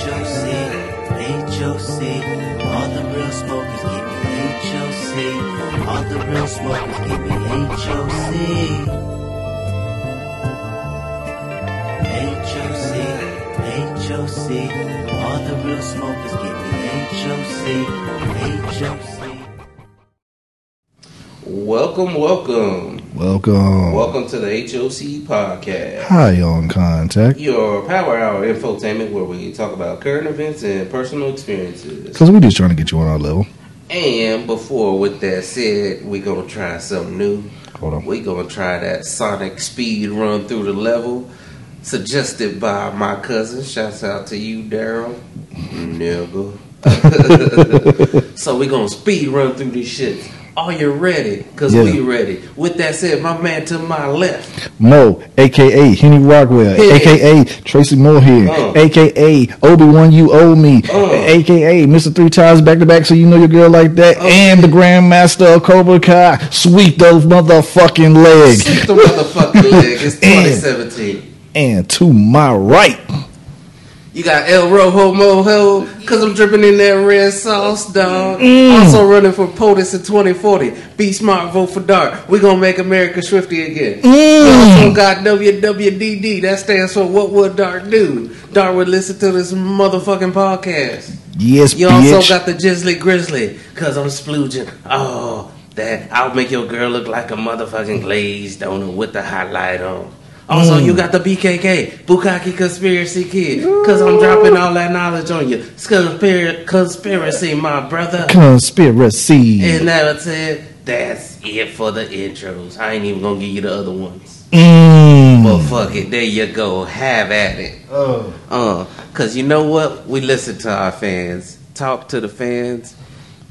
HOC, HOC. All the real smokers give me HOC. All the real smokers give me HOC. HOC, HOC. All the real smokers give me HOC, HOC. Welcome, welcome, Welcome. welcome to the HOC podcast, High on contact. your power hour infotainment where we talk about current events and personal experiences. Because we're just trying to get you on our level. And before, with that said, we gonna try something new. Hold on. We gonna try that Sonic speed run through the level, suggested by my cousin. Shouts out to you, Daryl. Nigga. so we gonna speed run through these shits. Are you ready? Cause Yeah. we ready. With that said, my man to my left. Mo, aka Henny Rockwell, Yeah. aka Tracy Moorhead, Uh. aka Obi Wan You Owe Me, Uh. aka Mr. Three Times Back to Back, so you know your girl like that, Uh. and the Grandmaster of Cobra Kai. Sweep those motherfucking legs. Sweep the motherfucking leg. It's 2017. And to my right, You got El Rojo Mojo, cause I'm dripping in that red sauce, dog. Mm. Also running for POTUS in 2040. Be smart, vote for Dart. We gonna make America swifty again. Mm. You also got WWDD, that stands for What Would Dart Do? Dart would listen to this motherfucking podcast. yes, You also bitch. got the Jizzly Grizzly, cause I'm splooging. Oh, that I'll make your girl look like a motherfucking glazed donut with the highlight on. Also, Mm. you got the BKK, Bukaki Conspiracy Kid, cause I'm dropping all that knowledge on you. It's conspir- conspiracy, my brother. Conspiracy. And that's it. That's it for the intros. I ain't even gonna give you the other ones. Mm. But fuck it, there you go. Have at it. Oh. Uh, cause you know what? We listen to our fans, talk to the fans,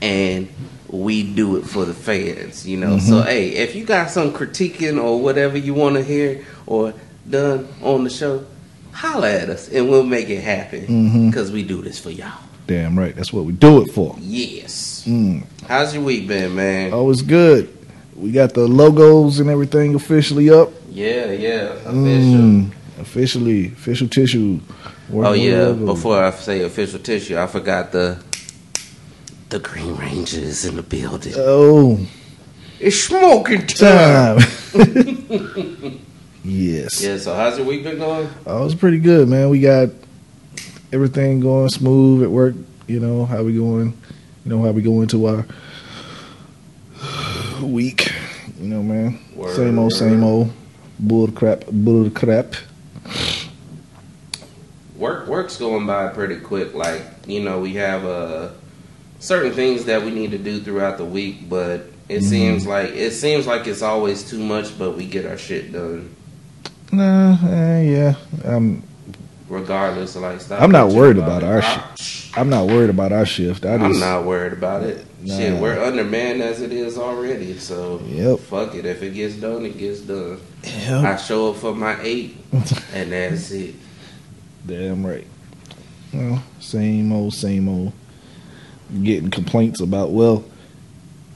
and we do it for the fans. You know. So hey, if you got some critiquing or whatever you want to hear or done on the show, holla at us and we'll make it happen. Mhm. Cause we do this for y'all. Damn right. That's what we do it for. Yes. Mm. How's your week been, man? Oh, it's good. We got the logos and everything officially up. Yeah, yeah. Official. Mm, officially, official tissue. Oh yeah. Before I say official tissue, I forgot the the Green Rangers in the building. Oh, It's smoking time. time. yes. Yeah, so how's your week been going? Oh, it's pretty good, man. We got everything going smooth at work. You know how we going. You know how we going to our week. You know, man. Word. Same old, same old. Bull crap, bull crap. Work work's going by pretty quick. Like you know, we have uh, certain things that we need to do throughout the week, but it seems like it seems like it's always too much. But we get our shit done Nah, eh, yeah. I'm regardless. Like stop I'm not worried about our it. shit. I'm not worried about our shift. I I'm just not worried about it. Nah. Shit, we're undermanned as it is already. So Yep. fuck it. If it gets done, it gets done. Yep. I show up for my eight, and that's it. Damn right. Well, same old, same old. Getting complaints about, well,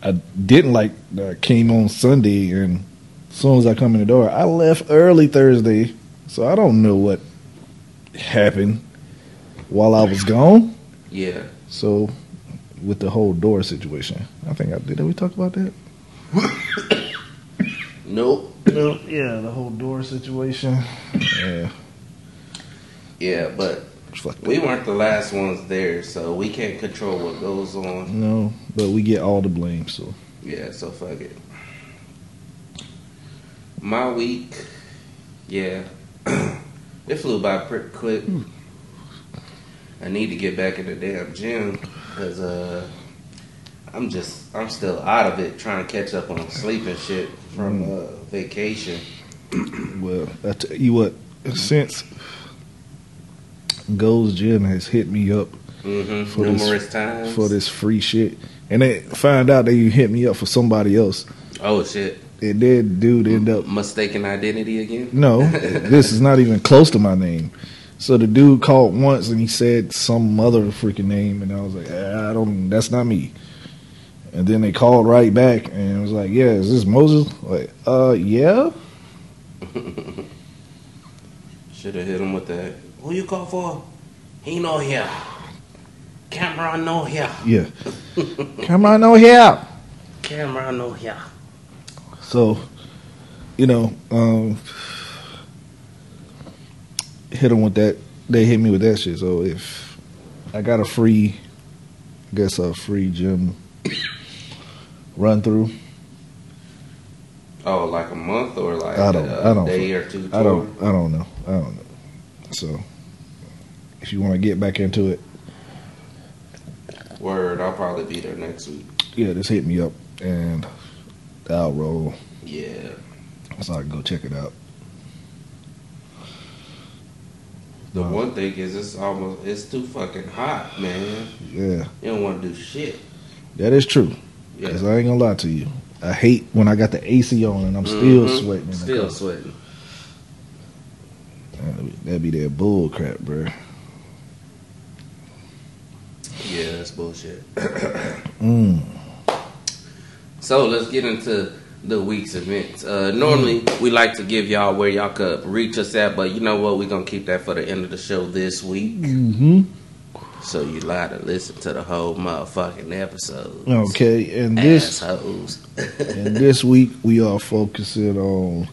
I didn't like that I came on Sunday, and as soon as I come in the door, I left early Thursday, so I don't know what happened while I was gone. Yeah. So, with the whole door situation, I think I did. Did we talk about that? Nope. Nope. Yeah, the whole door situation. Yeah. Yeah, but Fuck we that. weren't the last ones there, so we can't control what goes on. No, but we get all the blame. So Yeah, so fuck it. My week, yeah, it flew by pretty quick. I need to get back in the damn gym because uh, I'm just I'm still out of it, trying to catch up on sleep and shit from uh, vacation. Well, I tell you what, since Gold's Gym has hit me up hmm For this- Numerous times for this free shit, and they find out that you hit me up for somebody else, Oh shit! and then dude end up Mistaken identity again. no, this is not even close to my name. So the dude called once and he said some other freaking name, and I was like, "Ah, I don't, that's not me. And then they called right back and was like, Yeah, is this Moses? Like, uh, yeah. Should have hit him with that. Who you call for? He no here. Camera no here. Yeah. Camera no here. Camera no here. So, you know, um, hit them with that. They hit me with that shit. So if I got a free, I guess a free gym run through, Oh, like a month or like I don't- a I don't- day or two. I don't, I don't know, I don't know. So if you want to get back into it, Word, I'll probably be there next week. yeah, just hit me up and I'll roll Yeah. so I can go check it out. The Wow. one thing is it's almost it's too fucking hot, man. Yeah, You don't want to do shit. that is true. Yeah. Cause I ain't gonna lie to you. I hate when I got the AC on and I'm still Mhm. sweating. Still sweating. That'd be- That'd be that bull crap, bro. Yeah, that's bullshit. Mm. So let's get into the week's events. Uh, normally we like to give y'all where y'all could reach us at, but you know what? We're gonna keep that for the end of the show this week. Mm-hmm. So you lie to listen to the whole motherfucking episode. Okay, and this Assholes. and this week we are focusing on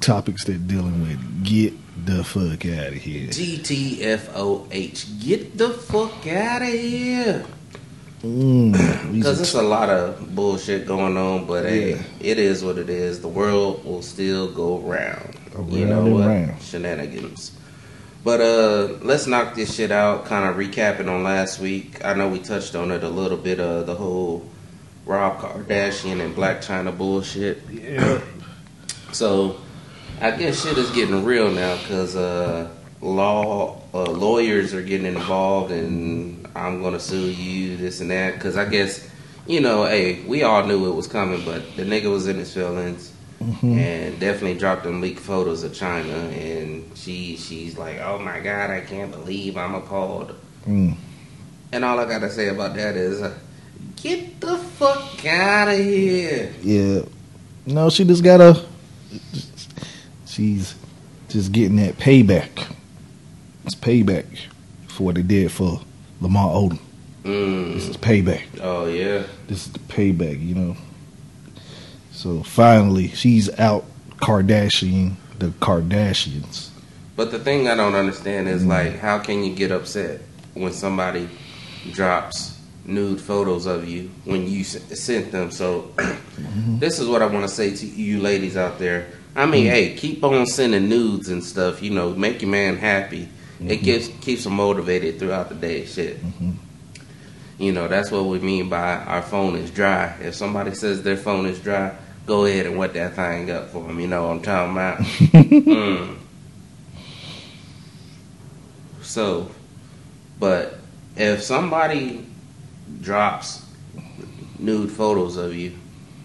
topics that dealing with get the fuck out of here. GTFOH. Get the fuck out of here. Mm. Because are it's a lot of bullshit going on, but hey, it is what it is. The world will still go round. you know what? round. Shenanigans. But uh let's knock this shit out, kind of recapping on last week. I know we touched on it a little bit of the whole Rob Kardashian and Blac Chyna bullshit. yeah. So I guess shit is getting real now because uh, law uh, lawyers are getting involved, and I'm gonna sue you, this and that. Because I guess you know, hey, we all knew it was coming, but the nigga was in his feelings. Mhm. And definitely dropped them leaked photos of Chyna, and she she's like, "Oh my God, I can't believe I'm appalled." Mm. And all I gotta say about that is, uh, get the fuck out of here. Yeah. No, she just gotta. She's just getting that payback. It's payback for what they did for Lamar Odom. This Mm. is payback. Oh yeah. This is the payback, you know. So finally, she's out Kardashian the Kardashians. But the thing I don't understand is Mm. like, how can you get upset when somebody drops nude photos of you when you sent them? So, this is what I want to say to you ladies out there. I mean, mm. hey, keep on sending nudes and stuff. You know, make your man happy. It mm-hmm. gives keeps him motivated throughout the day. Shit. Mm-hmm. You know, that's what we mean by our phone is dry. If somebody says their phone is dry, go ahead and wet that thing up for them. You know what I'm talking about? mm. So, but if somebody drops nude photos of you,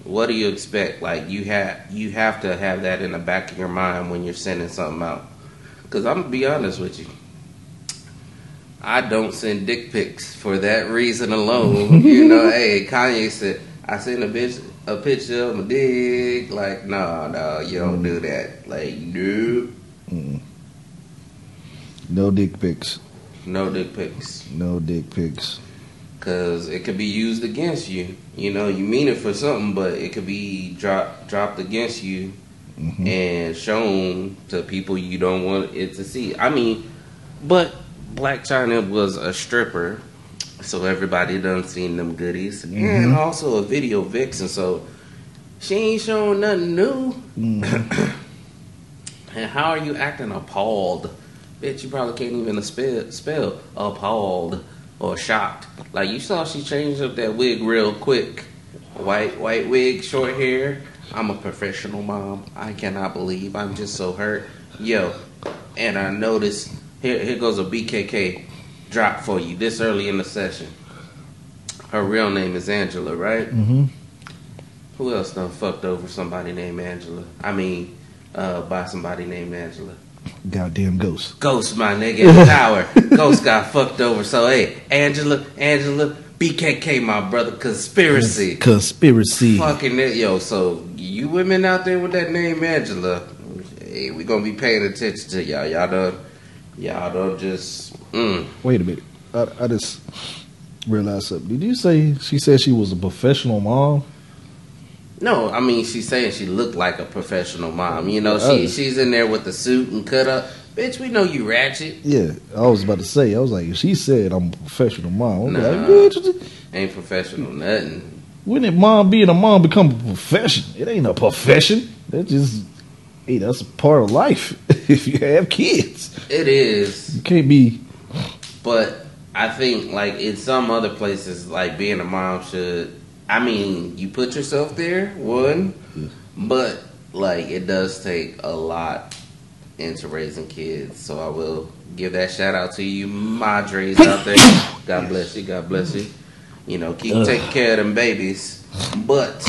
what do you expect? Like you have you have to have that in the back of your mind when you're sending something out. Because I'm gonna be honest with you, I don't send dick pics for that reason alone. you know, hey, Kanye said I sent a bitch a picture of my dick. Like, no, no, you don't do that. Like, no, Mm. No dick pics. no dick pics. No dick pics. Cause it could be used against you. You know, you mean it for something, but it could be dropped dropped against you Mhm. and shown to people you don't want it to see. I mean, but Blac Chyna was a stripper, so everybody done seen them goodies, and also a video vixen. So she ain't showing nothing new. Mhm. And how are you acting appalled? Bitch, you probably can't even spell, spell appalled or shocked. Like you saw she changed up that wig real quick. White white wig, short hair. I'm a professional mom. I cannot believe I'm just so hurt. Yo, and I noticed here here goes a BKK drop for you this early in the session. Her real name is Angela, right? Mm-hmm. Who else done fucked over somebody named Angela? I mean, uh, by somebody named Angela. Goddamn ghost. Ghost, my nigga, tower. Ghost got fucked over. So, hey, Angela, Angela, BKK, my brother, conspiracy. Conspiracy. Fucking it, yo. So, you women out there with that name Angela, hey, we gonna be paying attention to y'all. Y'all done Y'all don't just. Mm. Wait a minute. I, I just realized something. Did you say she said she was a professional mom? No, I mean she's saying she looked like a professional mom. You know, Oh. she she's in there with the suit and cut up. Bitch, we know you ratchet. Yeah, I was about to say. I was like, if she said I'm a professional mom. I was Nah. like, bitch, Ain't professional nothing. when did mom being a mom become a profession? It ain't a profession. That just, hey, that's a part of life. if you have kids, It is, you can't be. but I think like in some other places, like being a mom should. I mean, you put yourself there, one, but like it does take a lot into raising kids. So I will give that shout out to you, madres out there. God bless you. God bless you. You know, keep Ugh. taking care of them babies, but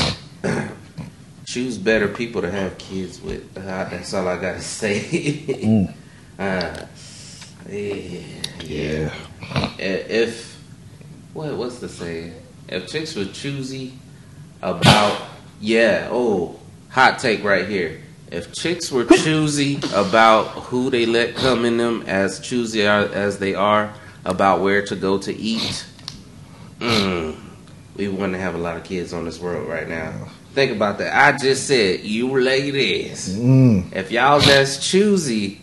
choose better people to have kids with. Uh, that's all I gotta say. Mm. uh, yeah, Yeah. I- If what what's the saying? If chicks were choosy about yeah, oh, hot take right here. If chicks were choosy about who they let come in them, as choosy as they are about where to go to eat, mm, we wouldn't have a lot of kids on this world right now. Think about that. I just said, you ladies, Mm. if y'all that's choosy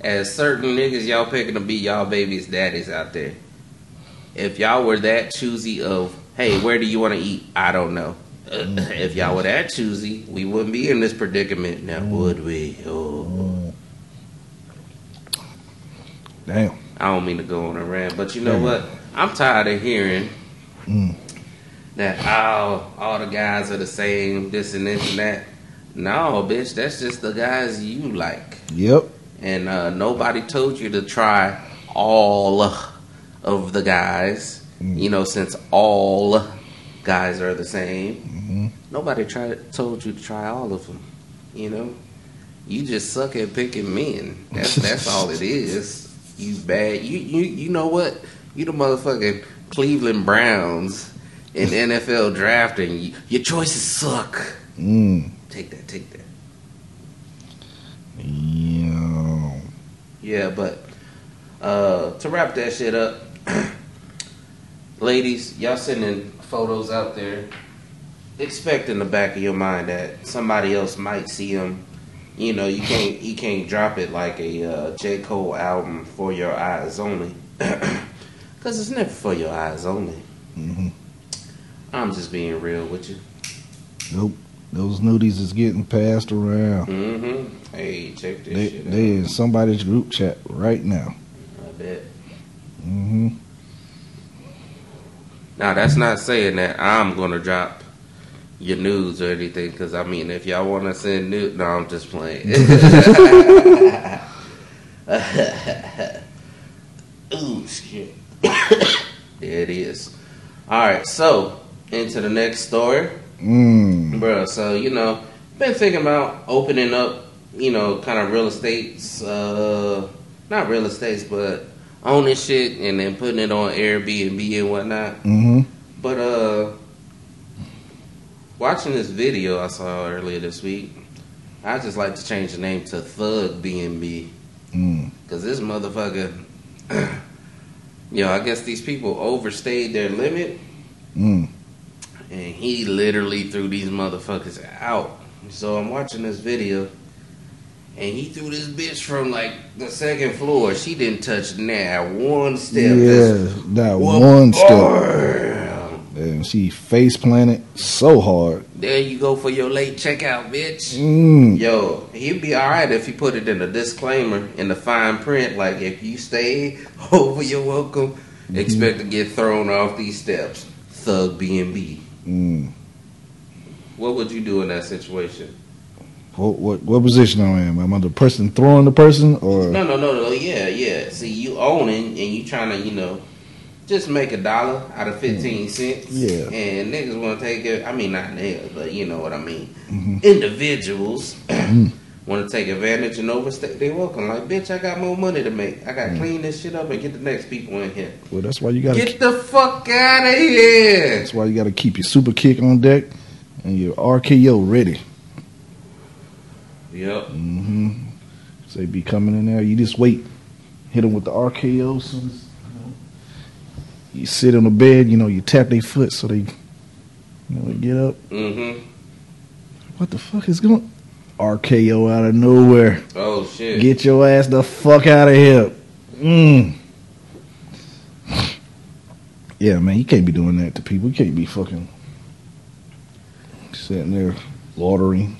as certain niggas y'all picking to be y'all babies' daddies out there. If y'all were that choosy of, hey, where do you want to eat? I don't know. Uh, if y'all were that choosy, we wouldn't be in this predicament now, would we? Oh, Damn. I don't mean to go on a rant, but you know Yeah. what? I'm tired of hearing Mm. that all all the guys are the same, this and this and that. No, bitch, that's just the guys you like. Yep. and uh, nobody told you to try all of the guys. Mm. You know, since all guys are the same, Mhm. nobody tried told you to try all of them. You know, you just suck at picking men. That's that's all it is. You bad. You you you know what? You the motherfucking Cleveland Browns in NFL drafting. You, your choices suck. Mm. Take that. Take that. Yeah. Yeah, but uh, to wrap that shit up, ladies, y'all sending photos out there, expect in the back of your mind that somebody else might see them. You know, you can't you can't drop it like a uh, J Cole album for your eyes only, because it's never for your eyes only. hmm I'm just being real with you. Nope. Those nudies is getting passed around. Mm-hmm. Hey, check this They, shit they in somebody's group chat right now. I bet. hmm Now that's not saying that I'm gonna drop your news or anything, because I mean, if y'all want to send nude, no, I'm just playing. Ooh, shit. there it is. All right, so into the next story, Mm. bro. So you know, been thinking about opening up, you know, kind of real estates, uh, not real estates, but owning shit and then putting it on Airbnb and whatnot. hmm But uh watching this video I saw earlier this week, I just like to change the name to Thug BNB Mm. because this motherfucker, yo, I guess these people overstayed their limit, Mm. and he literally threw these motherfuckers out. So I'm watching this video. And he threw this bitch from like the second floor. She didn't touch now one step. Yeah, that one step. And she face planted so hard. There you go for your late checkout, bitch. Mm. Yo, he'd be all right if he put it in the disclaimer in the fine print, like if you stay over your welcome, expect to get thrown off these steps. Thug B and B. Mm. What would you do in that situation? What, what what position I am? Am I the person throwing the person or? No, no, no, no. Yeah, yeah. See, you owning and you trying to, you know, just make a dollar out of fifteen cents. Yeah. And niggas want to take it. I mean, not niggas, but you know what I mean. Mhm. Individuals want to take advantage and overstay they welcome. Like, bitch, I got more money to make. I got to clean this shit up and get the next people in here. Well, that's why you gotta. Get the fuck out of here. That's why you gotta keep your super kick on deck and your RKO ready. Yep. Mm-hmm. So they be coming in there. You just wait. hit them with the RKO. Soon as, you, know, you sit on the bed, you know, you tap their foot so they, you know, they get up. Mm-hmm. What the fuck is going? RKO out of nowhere. Oh shit. Get your ass the fuck out of here. Mm. Yeah, man, you can't be doing that to people. You can't be fucking sitting there loitering.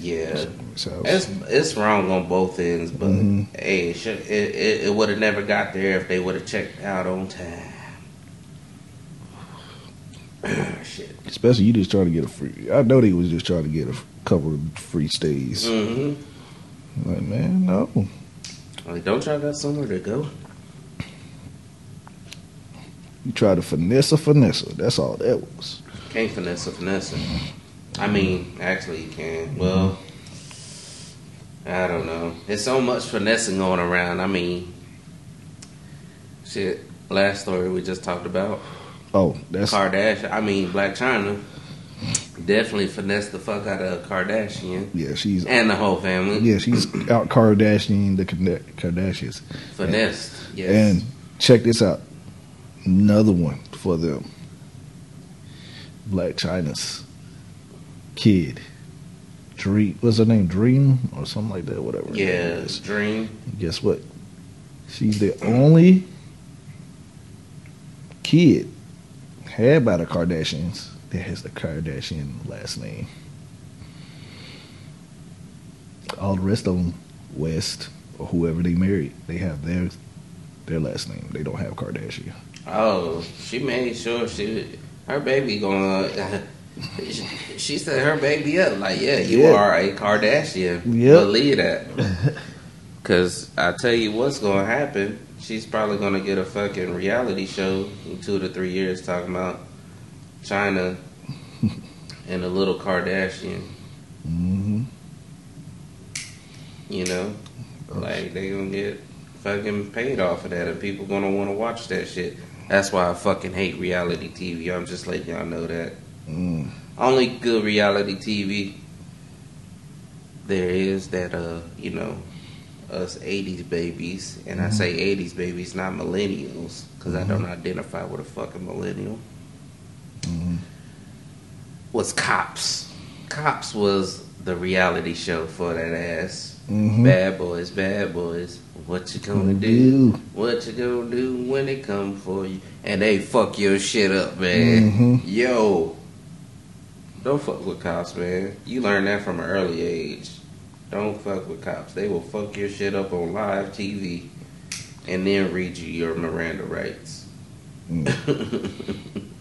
Yeah. So, It's it's wrong on both ends, but Mhm. hey, it, should, it, it, it would have never got there if they would have checked out on time. Shit. especially you just trying to get a free. I know they was just trying to get a couple of free stays. Mm-hmm. Like, man, no. Like, don't y'all got somewhere to go? You try to finesse a finesse. That's all that was. Can't finesse a finesse. I mean, actually, you can. Well, I don't know. There's so much finessing going around. I mean, shit. Last story we just talked about. Oh, that's Kardashian. I mean, Blac Chyna definitely finessed the fuck out of Kardashian yeah. She's and the whole family. yeah. She's out Kardashian the Kardashians. Finessed. Yes. And check this out. Another one for them. Blac Chyna's kid. Dream what's her name? Dream or something like that, whatever. yeah. Dream. Guess what? She's the only kid had by the Kardashians that has the Kardashian last name. All the rest of them, West or whoever they married, they have their their last name. They don't have Kardashian. Oh, she made sure she her baby gonna. She, said her baby up like, yeah, you Yeah. are a Kardashian. Yep. Believe that. Cause I tell you what's gonna happen. She's probably gonna get a fucking reality show in two to three years talking about Chyna and a little Kardashian. hmm You know, like they gonna get fucking paid off of that, and people gonna want to watch that shit. That's why I fucking hate reality TV. I'm just letting y'all know that. Mm. Only good reality TV there is that uh you know us 80s babies, and I say 80s babies, not millennials, because I don't identify with a fucking millennial. Mhm. Was Cops. Cops was the reality show for that ass. Mhm. Bad boys, bad boys. What you gonna Gonna do? What you gonna do when they come for you? And they fuck your shit up, man. Yo. Don't fuck with cops, man. You learn that from an early age. Don't fuck with cops. They will fuck your shit up on live TV and then read you your Miranda rights. Mm.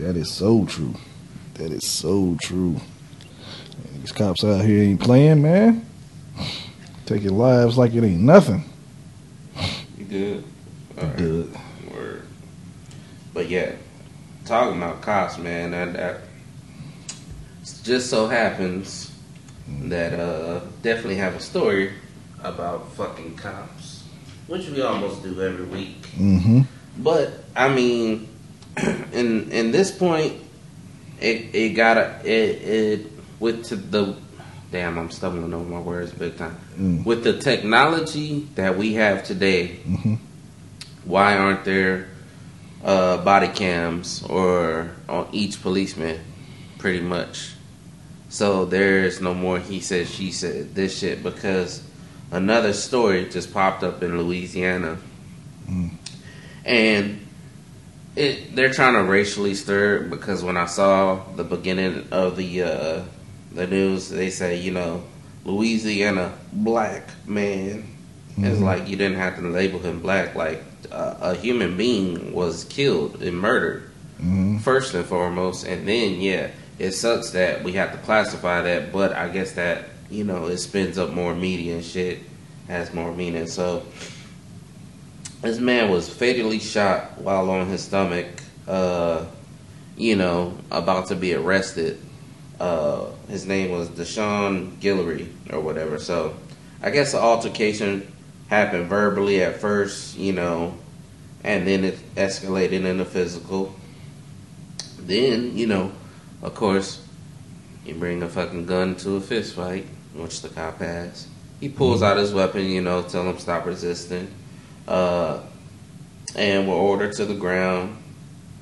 That is so true. That is so true. These cops out here ain't playing, man. Taking lives like it ain't nothing. you good? All right. Good. Word. But yeah, talking about cops, man, that, that just so happens that uh definitely have a story about fucking cops, which we almost do every week. Mm-hmm. But I mean, in in this point, it it gotta it it with to the damn I'm stumbling over my words big time. Mm. With the technology that we have today, Mhm. why aren't there uh, body cams or on each policeman? Pretty much. So there's no more he said she said this shit because another story just popped up in Louisiana, Mm. and it they're trying to racially stir it because when I saw the beginning of the uh, the news, they say you know Louisiana black man. It's Mhm. like you didn't have to label him black. Like uh, a human being was killed and murdered Mm-hmm. first and foremost, and then yeah, it sucks that we have to classify that, but I guess that you know it spins up more media and shit, has more meaning. So this man was fatally shot while on his stomach, uh, you know, about to be arrested. Uh, his name was Deshaun Guillory or whatever. So I guess the altercation happened verbally at first, you know, and then it escalated into physical. Then, you know, of course, you bring a fucking gun to a fist fight, which the cop has. He pulls out his weapon, you know, tell him stop resisting. uh, and were ordered to the ground.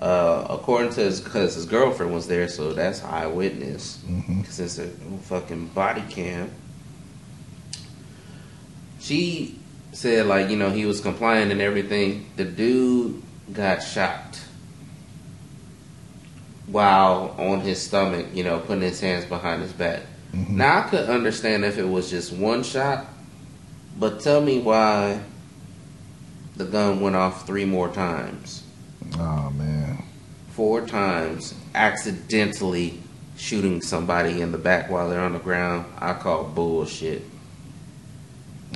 Uh, according to his, because his girlfriend was there, so that's eyewitness. hmm Since a fucking body cam, she said like you know he was compliant and everything. The dude got shot while on his stomach, you know, putting his hands behind his back. Mhm. Now I could understand if it was just one shot, but tell me why the gun went off three more times. Oh man. Four times accidentally shooting somebody in the back while they're on the ground. I call bullshit.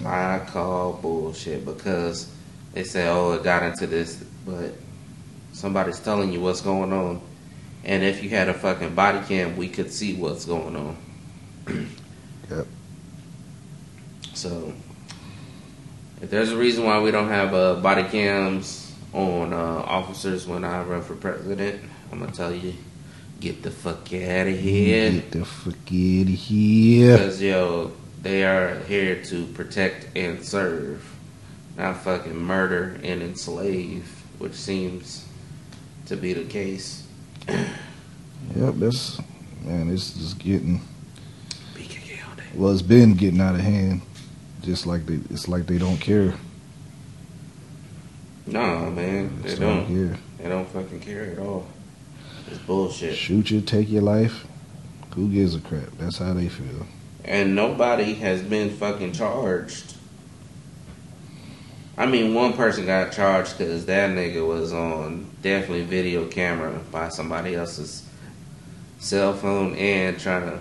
I call bullshit because they say, oh, it got into this, but somebody's telling you what's going on. And if you had a fucking body cam, we could see what's going on. Yep. So, if there's a reason why we don't have uh, body cams on uh, officers when I run for president, I'm gonna tell you, get the fuck out of here. Get the fuck out of here. Because, yo, they are here to protect and serve, not fucking murder and enslave, which seems to be the case. Yep, that's man. It's just getting BKK all day. well. It's been getting out of hand. Just like they, it's like they don't care. No, man, they Just don't. care. They don't fucking care at all. It's bullshit. Shoot you, take your life. Who gives a crap? That's how they feel. And nobody has been fucking charged. I mean, one person got charged because that nigga was on definitely video camera by somebody else's cell phone and trying to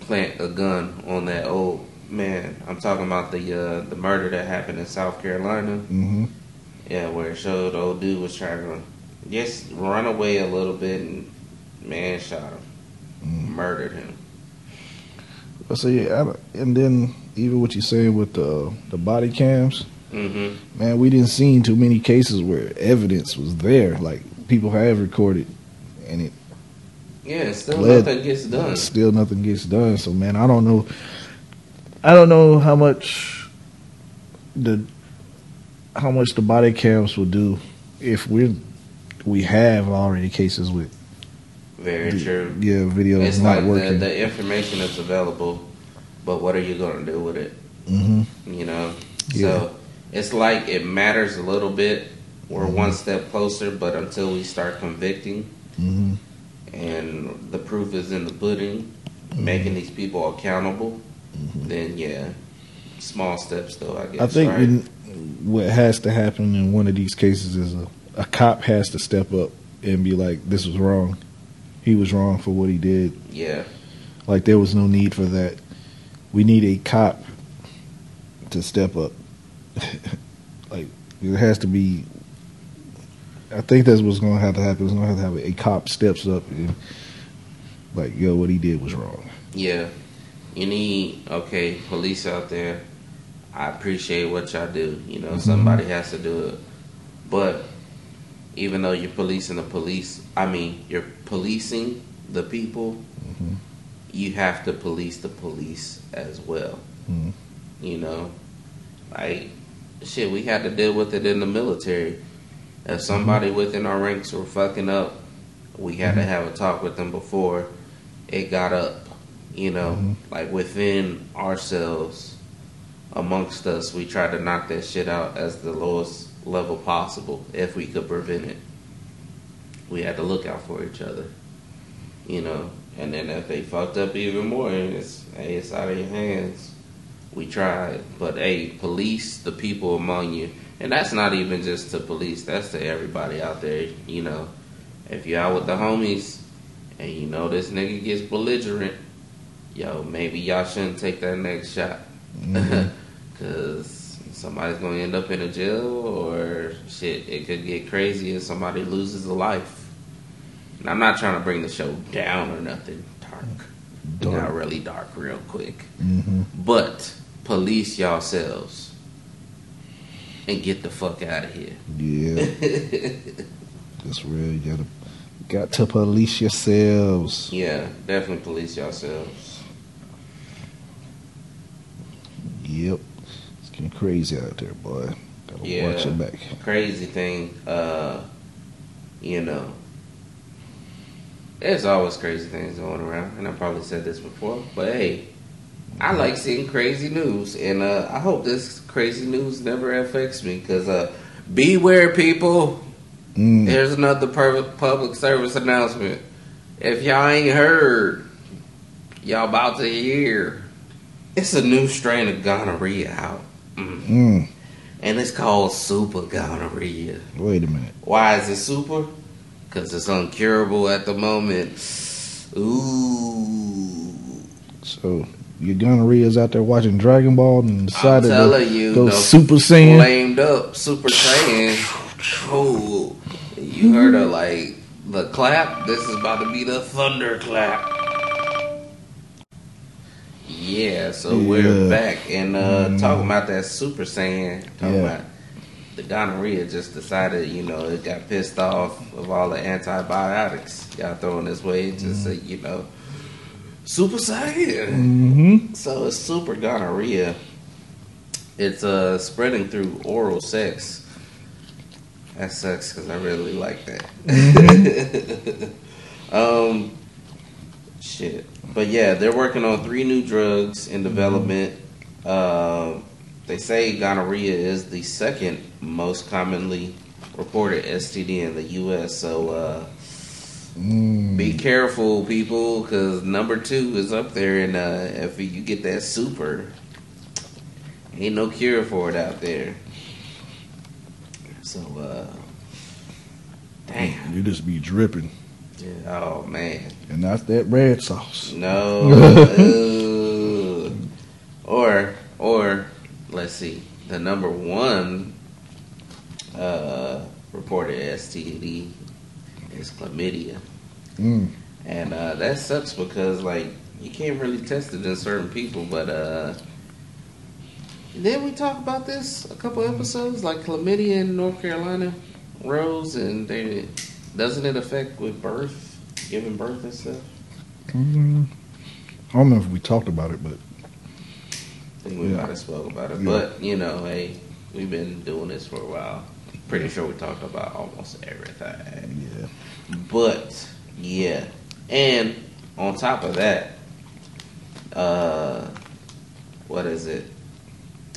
plant a gun on that old man. I'm talking about the uh, the murder that happened in South Carolina. hmm Yeah, where it showed old dude was trying to just run away a little bit and man shot him, Mm. murdered him. But so yeah, I, and then even what you saying with the the body cams, hmm man, we didn't see too many cases where evidence was there. Like people have recorded, and it Yeah, still nothing gets done. still nothing gets done. So man, I don't know. I don't know how much the how much the body cams will do if we we have already cases with Very true. yeah video It's not like the, working. the information is available, but what are you going to do with it? hmm You know? Yeah. So it's like it matters a little bit. We're Mhm. one step closer, but until we start convicting hmm and the proof is in the pudding, Mm-hmm. making these people accountable, then yeah, small steps though, I guess. I think right? when, what has to happen in one of these cases is a, a cop has to step up and be like, "This was wrong. He was wrong for what he did. yeah, Like there was no need for that. We need a cop to step up. Like it has to be. I think that's what's going to have to happen. It's going to have to have a cop steps up and like, yo, what he did was wrong. yeah. You need okay, police out there. I appreciate what y'all do. You know, Mhm. somebody has to do it. But even though you're policing the police, I mean, you're policing the people. Mhm. You have to police the police as well. Mhm. You know, like shit, we had to deal with it in the military. If somebody within our ranks were fucking up, we had to Mhm. have a talk with them before it got up. You know, Mhm. like within ourselves, amongst us, we tried to knock that shit out as the lowest level possible if we could prevent it. We had to look out for each other. You know, and then if they fucked up even more, it's hey, it's out of your hands. We tried, but hey, police the people among you, and that's not even just to police. That's to everybody out there. You know, if you're out with the homies and you know this nigga gets belligerent, yo, maybe y'all shouldn't take that next shot, Mhm. cause somebody's gonna end up in a jail or shit. It could get crazy and somebody loses a life. And I'm not trying to bring the show down or nothing dark. Dark. Not really dark, real quick. Mhm. But police yourselves and get the fuck out of here. Yeah. That's real. You gotta got to police yourselves. yeah, definitely police yourselves. Yep. It's getting crazy out there, boy. Gotta Yeah. watch your back. crazy thing, uh, you know, there's always crazy things going around, and I probably said this before, but hey, I like seeing crazy news, and uh, I hope this crazy news never affects me, because uh, beware, people. Mm. Here's another public service announcement. If y'all ain't heard, y'all about to hear. It's a new strain of gonorrhea out, Mm. Mm. and it's called super gonorrhea. Wait a minute. Why is it super? Because it's uncurable at the moment. Ooh. So your gonorrhea's out there watching Dragon Ball and decided telling to you, go Super Saiyan. flamed up Super Saiyan. Oh, you heard of like the clap? This is about to be the thunder clap. Yeah, so we're back and uh, Mm. talking about that Super Saiyan. Talking Yeah. about the gonorrhea just decided, you know, it got pissed off of all the antibiotics y'all throwing this way. Just say, you know, Super Saiyan. Mm-hmm. So it's super gonorrhea. It's uh spreading through oral sex. That sucks because I really like that. um, shit. But yeah, they're working on three new drugs in development. Uh, they say gonorrhea is the second most commonly reported STD in the U.S. So uh, Mm. be careful, people, because number two is up there, and uh, if you get that super, ain't no cure for it out there. So, uh, damn. You just be dripping, Yeah, oh man, and that's that red sauce. no. Ugh. or, or, let's see, the number one uh, reported STD is chlamydia. Mm. And uh, that sucks because like you can't really test it in certain people, but uh didn't we talk about this a couple episodes? Like chlamydia in North Carolina rose and they doesn't it affect with birth, giving birth and stuff? Mm. I don't know if we talked about it, but think we Yeah. might have spoke about it. Yeah. But, you know, hey, we've been doing this for a while. Pretty sure we talked about almost everything. yeah. But yeah, and on top of that, uh, what is it?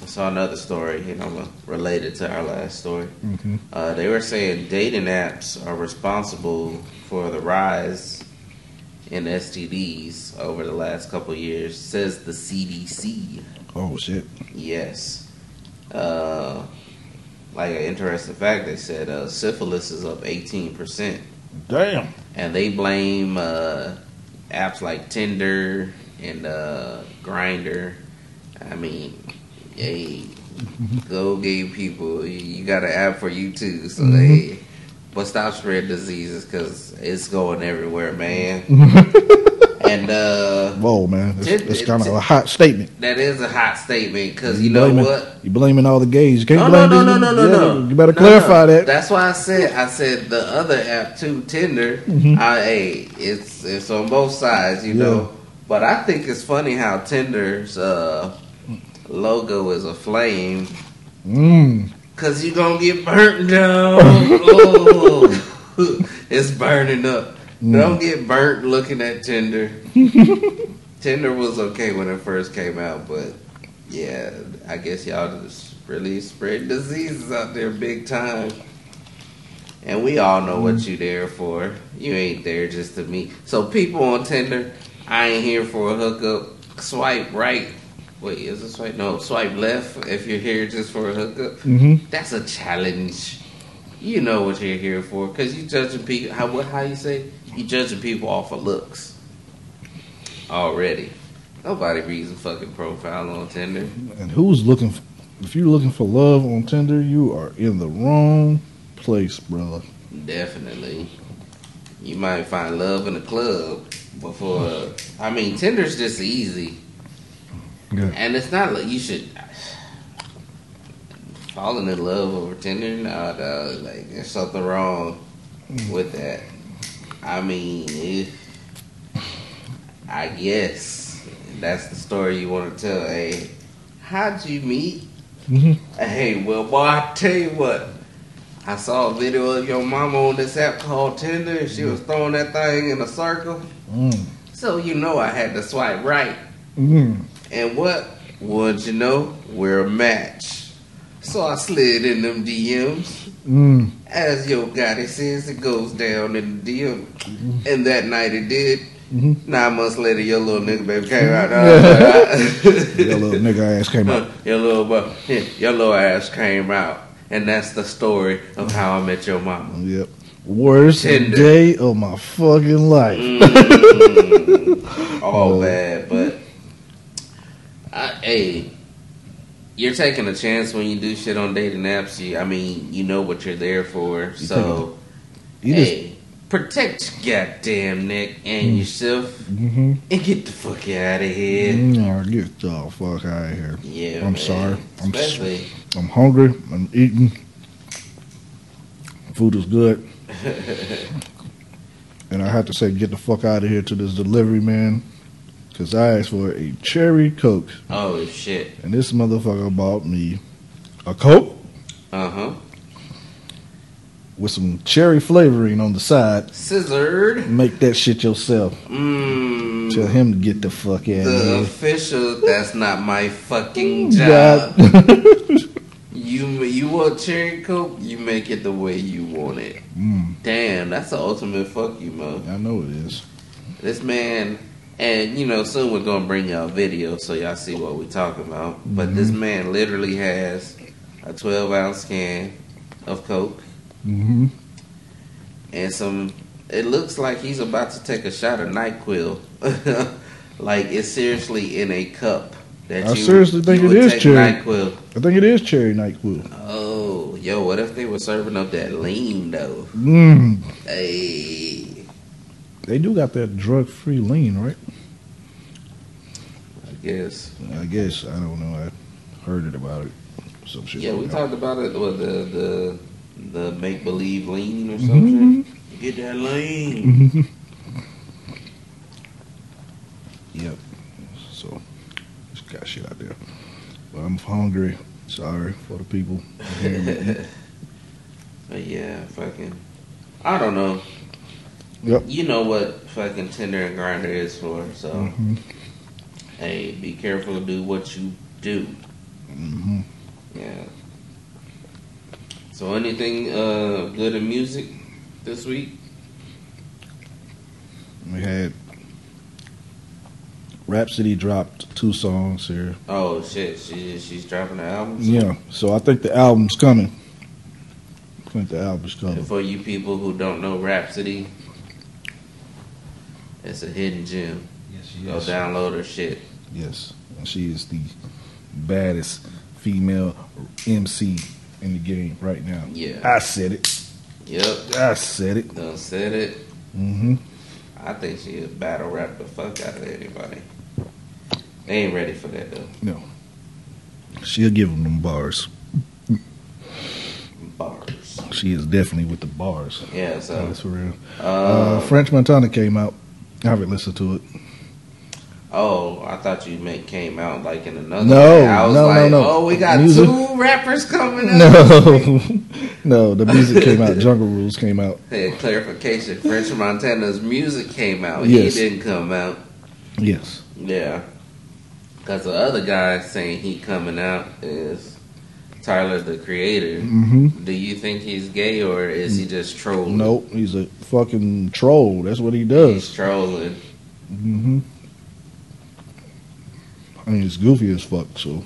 I saw another story, you know, related to our last story. hmm Uh, they were saying dating apps are responsible for the rise in STDs over the last couple of years, says the CDC. Oh shit. Yes. Uh, like an interesting fact, they said uh, syphilis is up 18%. Damn. and they blame uh, apps like Tinder and uh, Grindr. I mean, hey, go gay people, you- got an app for you too. So Mhm. hey, but stop spreading diseases because it's going everywhere, man. and uh, Whoa, man. That's, Tid- that's kind of a hot statement. that is a hot statement because you know blaming, what. You blaming all the gays. You can't No, blame no, no, no, no, no, yeah, no. You better No, clarify no. that. That's why I said I said the other app too, Tinder. Mhm. I hey, it's it's on both sides, you Yeah. know. But I think it's funny how Tinder's uh, logo is a flame Mm. Because you gonna get burnt down. oh, it's burning up. Mm. Don't get burnt looking at Tinder. Tinder was okay when it first came out, but yeah, I guess y'all just really spread diseases out there big time. And we all know what you there for. You ain't there just to meet. So people on Tinder, I ain't here for a hookup. Swipe right. Wait, is it swipe? No, swipe left if you're here just for a hookup. hmm That's a challenge. You know what you're here for because you judging people. How what? How you say? You judging people off of looks already. Nobody reads a fucking profile on Tinder. And who's looking? For, if you're looking for love on Tinder, you are in the wrong place, brother. Definitely, you might find love in a club before. I mean, Tinder's just easy, Yeah. and it's not like you should. Falling in love over Tinder, no, dog. Like there's something wrong with that. I mean, if I guess that's the story you want to tell. Hey, how'd you meet Hey, well, boy, I tell you what. I saw a video of your mama on this app called Tinder, and she was throwing that thing in a circle. Mm. So you know I had to swipe right. Mm. And what? Would you know? We're a match. So I slid in them DMs. Mm. As Yo Gotti says, it goes down in the DM. And that night it did. Mhm. Nine months later, your little nigga baby came out. Your little nigga ass came out. your little your little ass came out. And that's the story of how I met your mama. Yep. Worst Tinder. day of my fucking life. Mm. All Oh. bad, but I, hey, you're taking a chance when you do shit on dating apps. You, I mean, you know what you're there for. So, You just hey, protect your goddamn neck and yourself, hmm and get the fuck out of here. No, get the fuck out of here. Yeah, I'm man. sorry. I'm Especially, I'm hungry. I'm eating. Food is good. and I have to say, get the fuck out of here to this delivery man. Because I asked for a cherry Coke. oh shit. And this motherfucker bought me a Coke Uh huh. with some cherry flavoring on the side. Scissored. Make that shit yourself. Mmm. Tell him to get the fuck out The of here. The official. That's not my fucking job. You you want cherry coke? You make it the way you want it. Mm, Damn, that's the ultimate fuck you, mo. I know it is. This man, and you know, soon we're gonna bring y'all video so y'all see what we're talking about. But this man literally has a 12 ounce can of coke hmm and some. It looks like he's about to take a shot of Nyquil. like it's seriously in a cup. That I you, seriously think you it would cherry. Nyquil. I think it is cherry NyQuil. Oh, yo, what if they were serving up that lean though? Mm. Hey, They do got that drug free lean, right? I guess. I guess I don't know. I heard it about it. Some shit. Yeah, we talked about it with the the the make believe lean or something. Mhm. Get that lean. Mhm. Yep. So just got shit out there. But I'm hungry. Sorry for the people. hearing me eat. But yeah, fucking. I don't know. Yep. You know what fucking Tinder and Grindr is for. So Mhm. hey, be careful to do what you do. Mhm. Yeah. So anything uh good in music this week? We had Rapsody dropped two songs here. Oh shit, she she's dropping the album. Yeah, so I think the album's coming. I think the album's coming. And for you people who don't know Rapsody, it's a hidden gem. Yes, she Go download her shit. Yes, and she is the baddest female MC in the game right now. Yeah. I said it. Yep. I said it. Done said it. Mm-hmm. I think she'll battle rap the fuck out of anybody. They ain't ready for that though. No, she'll give them them bars. Bars. She is definitely with the bars. Yeah, so That's for real. uh, Uh, French Montana came out. I haven't listened to it. oh, I thought you meant came out like in another No. I was no, no, like, no. Oh, we got Music- two rappers coming up. No, no, the music came out. Jungle Rules came out. Hey, clarification. French Montana's music came out. Yes. He didn't come out. Yes. Yeah. Because the other guy saying he coming out is Tyler the Creator. Mm-hmm. Do you think he's gay or is he just trolling? Nope, he's a fucking troll. That's what he does. He's trolling. Mm-hmm. I mean, it's goofy as fuck. So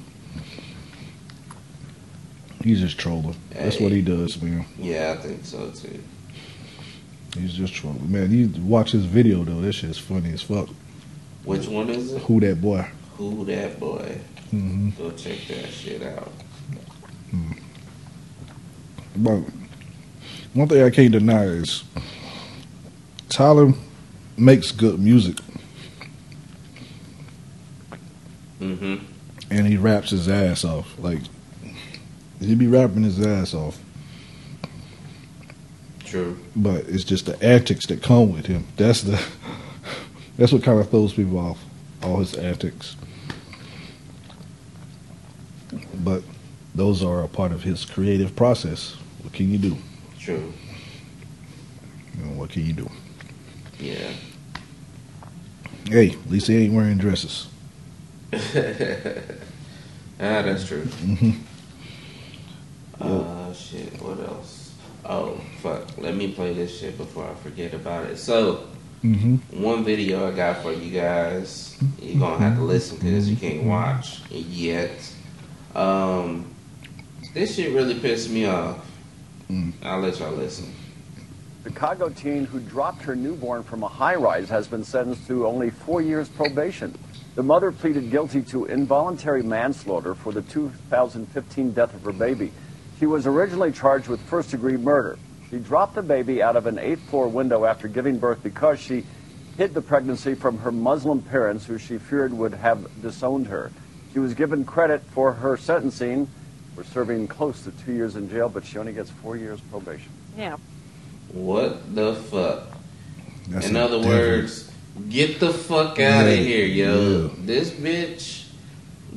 he's just trolling. That's what he does, man. Yeah, I think so too. He's just trolling, man. You watch his video though. That shit's funny as fuck. Which one is it? Who that boy? Who that boy? Mm-hmm. Go check that shit out. But one thing I can't deny is Tyler makes good music Mm-hmm. and he raps his ass off. Like he be rapping his ass off, True. but it's just the antics that come with him. That's the that's what kind of throws people off. All his antics. But those are a part of his creative process. What can you do? True. You know, what can you do? Yeah. Hey, at least he ain't wearing dresses. ah, that's true. hmm Uh, shit. What else? Oh, fuck. Let me play this shit before I forget about it. So, hmm one video I got for you guys. You're gonna have to listen because you can't watch yet. Um, this shit really pissed me off. Mm. I'll let y'all listen. The Chicago teen who dropped her newborn from a high rise has been sentenced to only four years probation. The mother pleaded guilty to involuntary manslaughter for the 2015 death of her baby. She was originally charged with first degree murder. She dropped the baby out of an eighth floor window after giving birth because she hid the pregnancy from her Muslim parents who she feared would have disowned her. She was given credit for her sentencing for serving close to two years in jail, but she only gets four years probation. Yeah. What the fuck? That's In other devil. words, get the fuck out of Yeah, here, yo. yeah. This bitch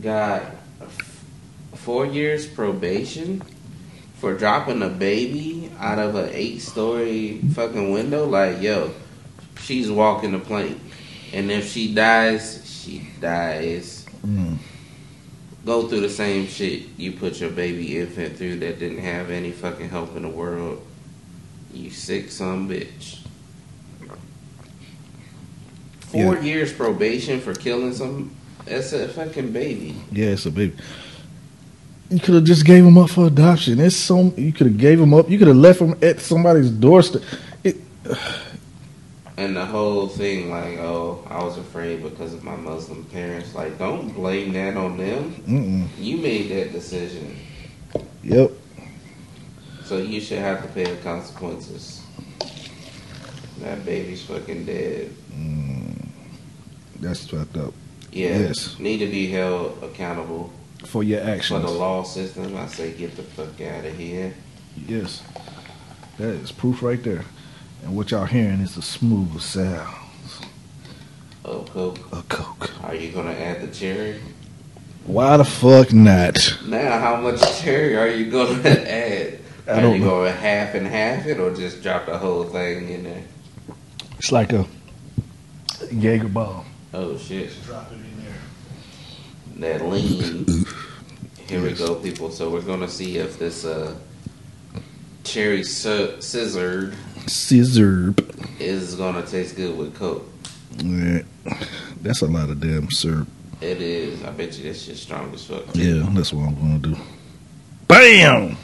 got four years probation for dropping a baby out of an eight story fucking window. Like, yo, she's walking the plank. And if she dies, she dies. Mm. Go through the same shit you put your baby infant through that didn't have any fucking help in the world. You sick some bitch. Four Yeah. years probation for killing some. That's a fucking baby. Yeah, it's a baby. You could have just gave him up for adoption. It's so you could have gave him up. You could have left him at somebody's doorstep. It, And the whole thing, like, oh, I was afraid because of my Muslim parents. Like, don't blame that on them. mm-mm. You made that decision. Yep. So you should have to pay the consequences. That baby's fucking dead. Mm. That's fucked up Yeah. Yes. Need to be held accountable for your actions. for the law system. I say get the fuck out of here. Yes, that is proof right there. And what y'all hearing is the smooth sound Oh, Coke. of coke. Are you gonna add the cherry? Why the fuck not? Now, how much cherry are you gonna add? I Are don't you know. gonna half and half it, or just drop the whole thing in there? It's like a Jaeger bomb. Oh shit! Drop it in there. That lean. Here we go, people. So we're gonna see if this uh, cherry sci- sizzurp Sizzurp. is gonna taste good with Coke. Yeah, that's a lot of damn syrup. It is. I bet you this shit's strong as fuck. Yeah, that's what I'm gonna do. Bam.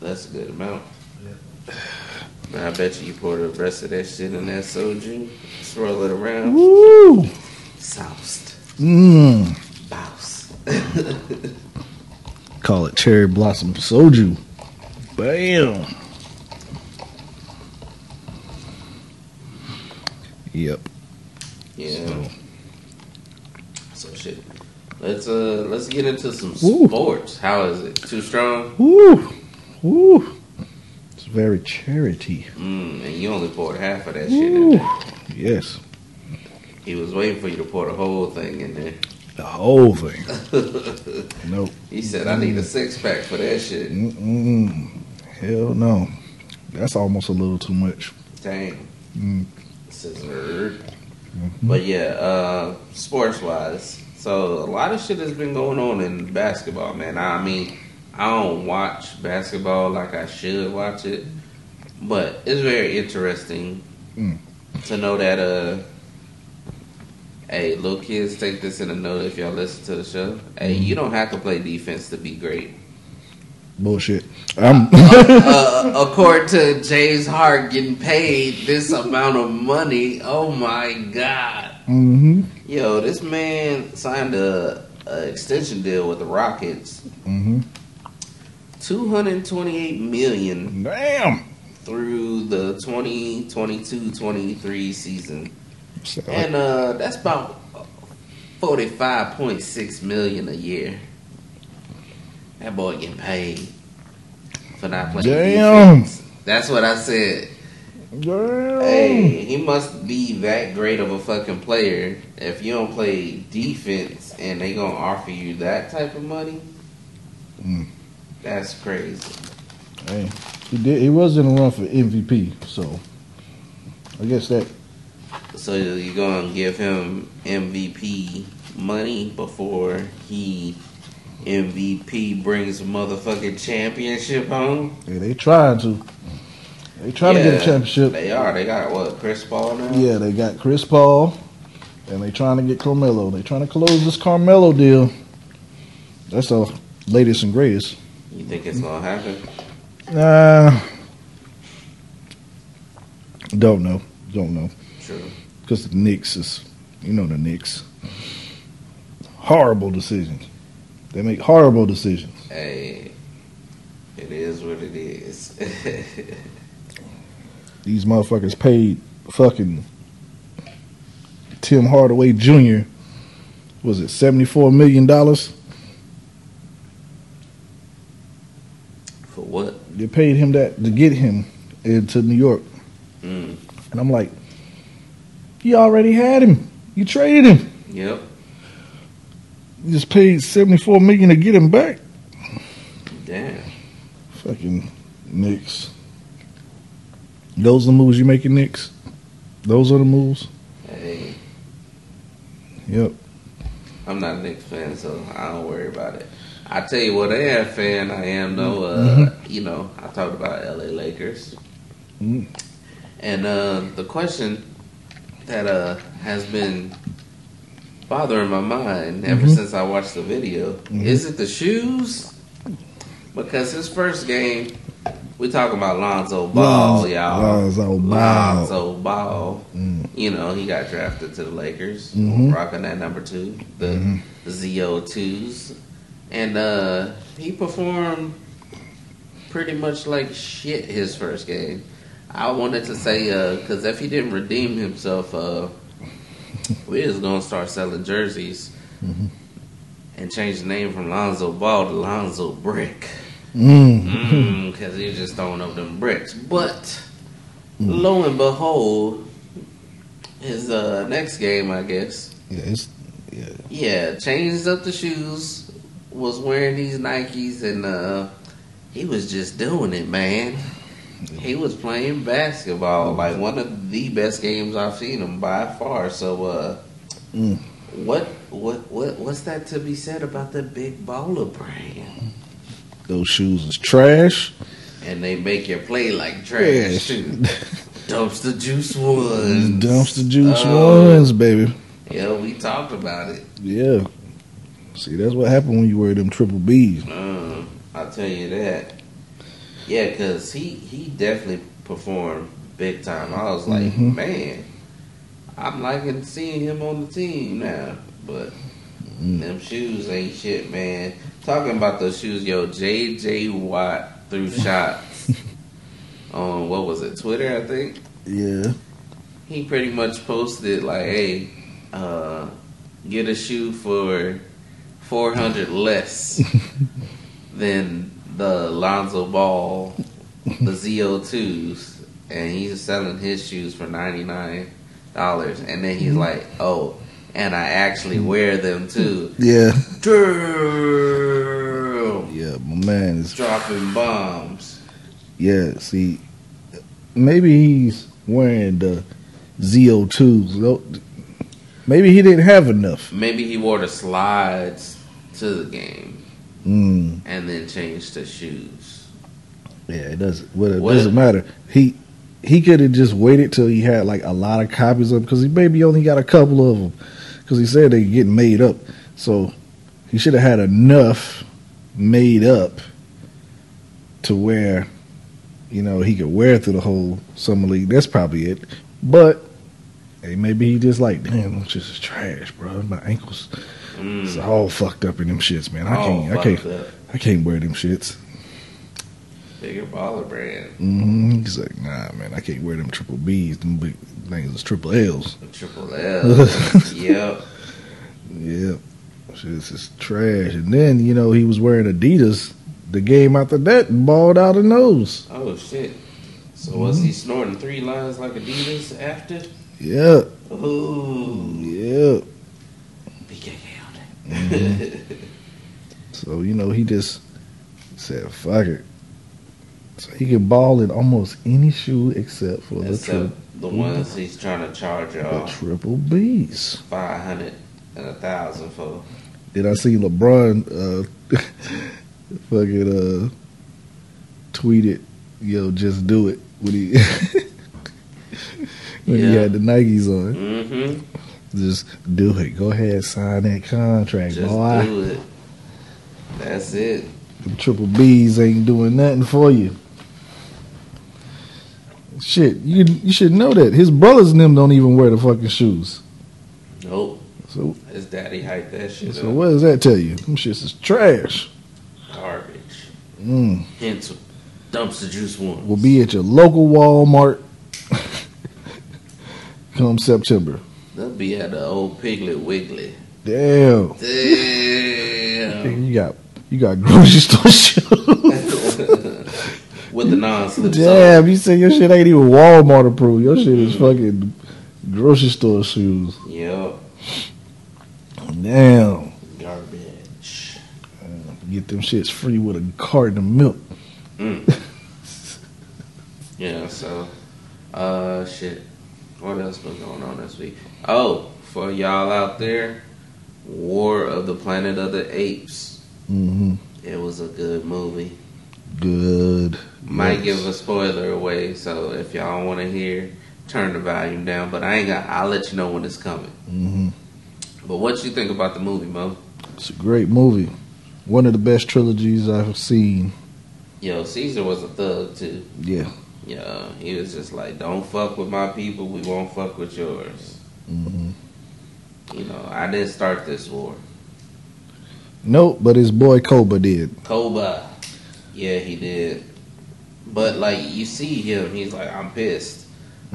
That's a good amount. Now, I bet you you pour the rest of that shit in that soju, swirl it around, Woo. soused, Mmm. bouse. Call it cherry blossom soju. Bam. Yep. Yeah. So, So shit. Let's uh let's get into some Woo. sports. How is it? Too strong? woo, woo. It's very charity. Mm, and you only poured half of that shit in Woo. there. Yes, He was waiting for you to pour the whole thing in there. the whole thing. Nope. he said, "I need a six pack for that shit." Mm-mm. Hell no. That's almost a little too much. Dang. Mm. Scissored. Mhm. But yeah, uh, sports wise, so a lot of shit has been going on in basketball, man. I mean, I don't watch basketball like I should watch it, but it's very interesting Mm. to know that. Uh, hey, little kids, take this in a note if y'all listen to the show. Hey, you don't have to play defense to be great. Bullshit. I'm. uh, according to James Harden getting paid this amount of money, oh my god. hmm Yo, this man signed a, a extension deal with the Rockets. hmm 228 million Damn. through the 2022-23 season. So, And uh that's about 45.6 million a year. That boy getting paid for not playing Damn. defense. That's what I said. Damn. Hey, he must be that great of a fucking player. If you don't play defense and they gonna offer you that type of money, Mm. that's crazy. Hey, he did. He was in a run for MVP, so I guess that. So you gonna give him MVP money before he MVP brings a motherfucking championship home? Yeah, they trying to. They trying to get a championship. They are. They got what? Chris Paul now. Yeah, they got Chris Paul, and they trying to get Carmelo. They trying to close this Carmelo deal. That's the latest and greatest. You think it's gonna happen? Uh, don't know. Don't know. True. Because the Knicks is, you know, the Knicks. Horrible decisions. They make horrible decisions. Hey, it is what it is. These motherfuckers paid fucking Tim Hardaway Jr. Was it seventy four million dollars? For what? They paid him that to get him into New York, Mm. and I'm like, you already had him. You traded him. Yep. Just paid seventy four million to get him back. Damn. Fucking Knicks. Those are the moves you making, Knicks. Those are the moves. Hey, Yep. I'm not a Knicks fan, so I don't worry about it. I tell you what, a fan I am though. Uh, Mm-hmm. You know, I talked about L.A. Lakers, Mm. and uh, the question that uh, has been bothering my mind ever Mhm. since I watched the video Mhm. is it the shoes? Because his first game, we talking about Lonzo Ball, Lonzo- y'all. Lonzo Ball. Lonzo Ball. Mm. You know, he got drafted to the Lakers, Mhm. rocking that number two, the, Mhm. the ZO2s. And uh, he performed pretty much like shit his first game. I wanted to say, because if he didn't redeem himself, uh, we're just going to start selling jerseys Mhm. and change the name from Lonzo Ball to Lonzo Brick. Mm. Because he's just throwing up them bricks. But Mm. lo and behold, his uh, next game, I guess, Yeah, it's yeah. yeah, changed up the shoes, was wearing these Nikes, and uh, he was just doing it, man. He was playing basketball, like one of the best games I've seen him by far. So, uh, Mm. what, what, what, what's that to be said about the big baller brand? Those shoes is trash. And they make you play like trash. Dumpster juice ones, Dumpster juice Oh. ones, baby. Yeah, we talked about it. Yeah. See, that's what happened when you wear them triple B's. Uh, I'll tell you that. Yeah, because he, he definitely performed big time. I was like, Mhm. man, I'm liking seeing him on the team now. But Mm. them shoes ain't shit, man. Talking about those shoes, yo, J.J. Watt threw shots on, what was it, Twitter, I think? Yeah. he pretty much posted like, "Hey, uh, get a shoe for four hundred less than the Lonzo Ball, the ZO2s, and he's selling his shoes for ninety nine dollars." And then he's mm-hmm. like, "Oh, and I actually wear them too." Yeah. Damn, Yeah, my man is dropping bombs. yeah, see maybe he's wearing the ZO2s. Maybe he didn't have enough. Maybe he wore the slides to the game Mm. and then changed the shoes. Yeah, it doesn't. Well, it What- doesn't matter. He he could have just waited till he had like a lot of copies of because he maybe only got a couple of them because he said they getting made up. So he should have had enough made up to where you know he could wear through the whole summer league. That's probably it. But hey, maybe he just like, damn, this just is trash, bro. My ankles, Mm. it's all fucked up in them shits, man. I can't, I can't, up. I can't wear them shits. Bigger baller brand. hmm He's like, nah, man, I can't wear them triple B's. Them big things is triple L's. Triple L. yep. Yeah, shit's is trash. And then you know he was wearing Adidas. The game after that, balled out of nose. Oh shit. So was he snorting three lines like Adidas after? Yeah, Ooh, yeah. So you know, he just said, "Fuck it." So he can ball in almost any shoe except for the, Except tri- the ones he's trying to charge the y'all triple B's. five hundred and a thousand for. Did I see LeBron uh, fucking uh, tweeted, "Yo, just do it" when he when he had the Nikes on. Mm-hmm. Just do it. Go ahead, sign that contract, Just boy. do it. That's it. Them triple B's ain't doing nothing for you. Shit, you you should know that his brothers and them don't even wear the fucking shoes. Nope. So His daddy hyped that shit so up. what does that tell you? Them shits is trash. Garbage. Mm. Hence, dumpster juice one. Will be at your local Walmart come September. They'll be at the old Piggly Wiggly. Damn, Damn. you got you got grocery store shoes. With the non-slip Damn, you say your shit ain't even Walmart approved. Your shit is fucking grocery store shoes. Yep. Damn. Garbage. Get them shits free with a carton of milk. Mm. yeah, so, uh, shit. What else been going on this week? Oh, for y'all out there, War of the Planet of the Apes. Mm-hmm. It was a good movie. Good. Might Yes. give a spoiler away, so if y'all want to hear, turn the volume down. But I ain't got. I'll let you know when it's coming. hmm But what you think about the movie, Mo? It's a great movie. One of the best trilogies I've seen. Yo, Caesar was a thug too. Yeah. Yeah, he was just like, "Don't fuck with my people. We won't fuck with yours." hmm You know, I didn't start this war. Nope, but his boy Koba did. Koba, yeah, he did. But like, you see him, he's like, "I'm pissed.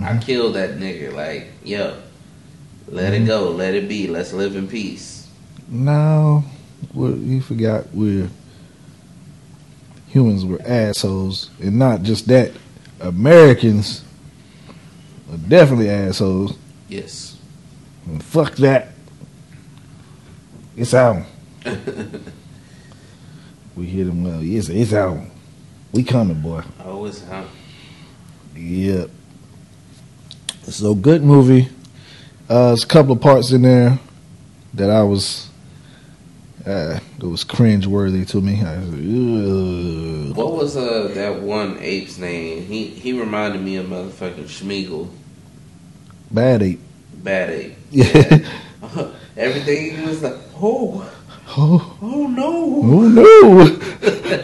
I killed that nigga." Like, yo, let it go, let it be. Let's live in peace. No, you forgot we're humans were assholes, and not just that. Americans are definitely assholes. Yes. And fuck that. It's out. We hit him well. Yes, it's out. We coming, boy. Oh, it's huh? Yep. So good movie. Uh, there's a couple of parts in there that I was uh, that was cringe worthy to me. I was like, What was uh that one ape's name? He he reminded me of motherfucking Schmeagle, Bad ape. bad ape. Yeah. Everything he was like, oh, oh, oh no, oh no.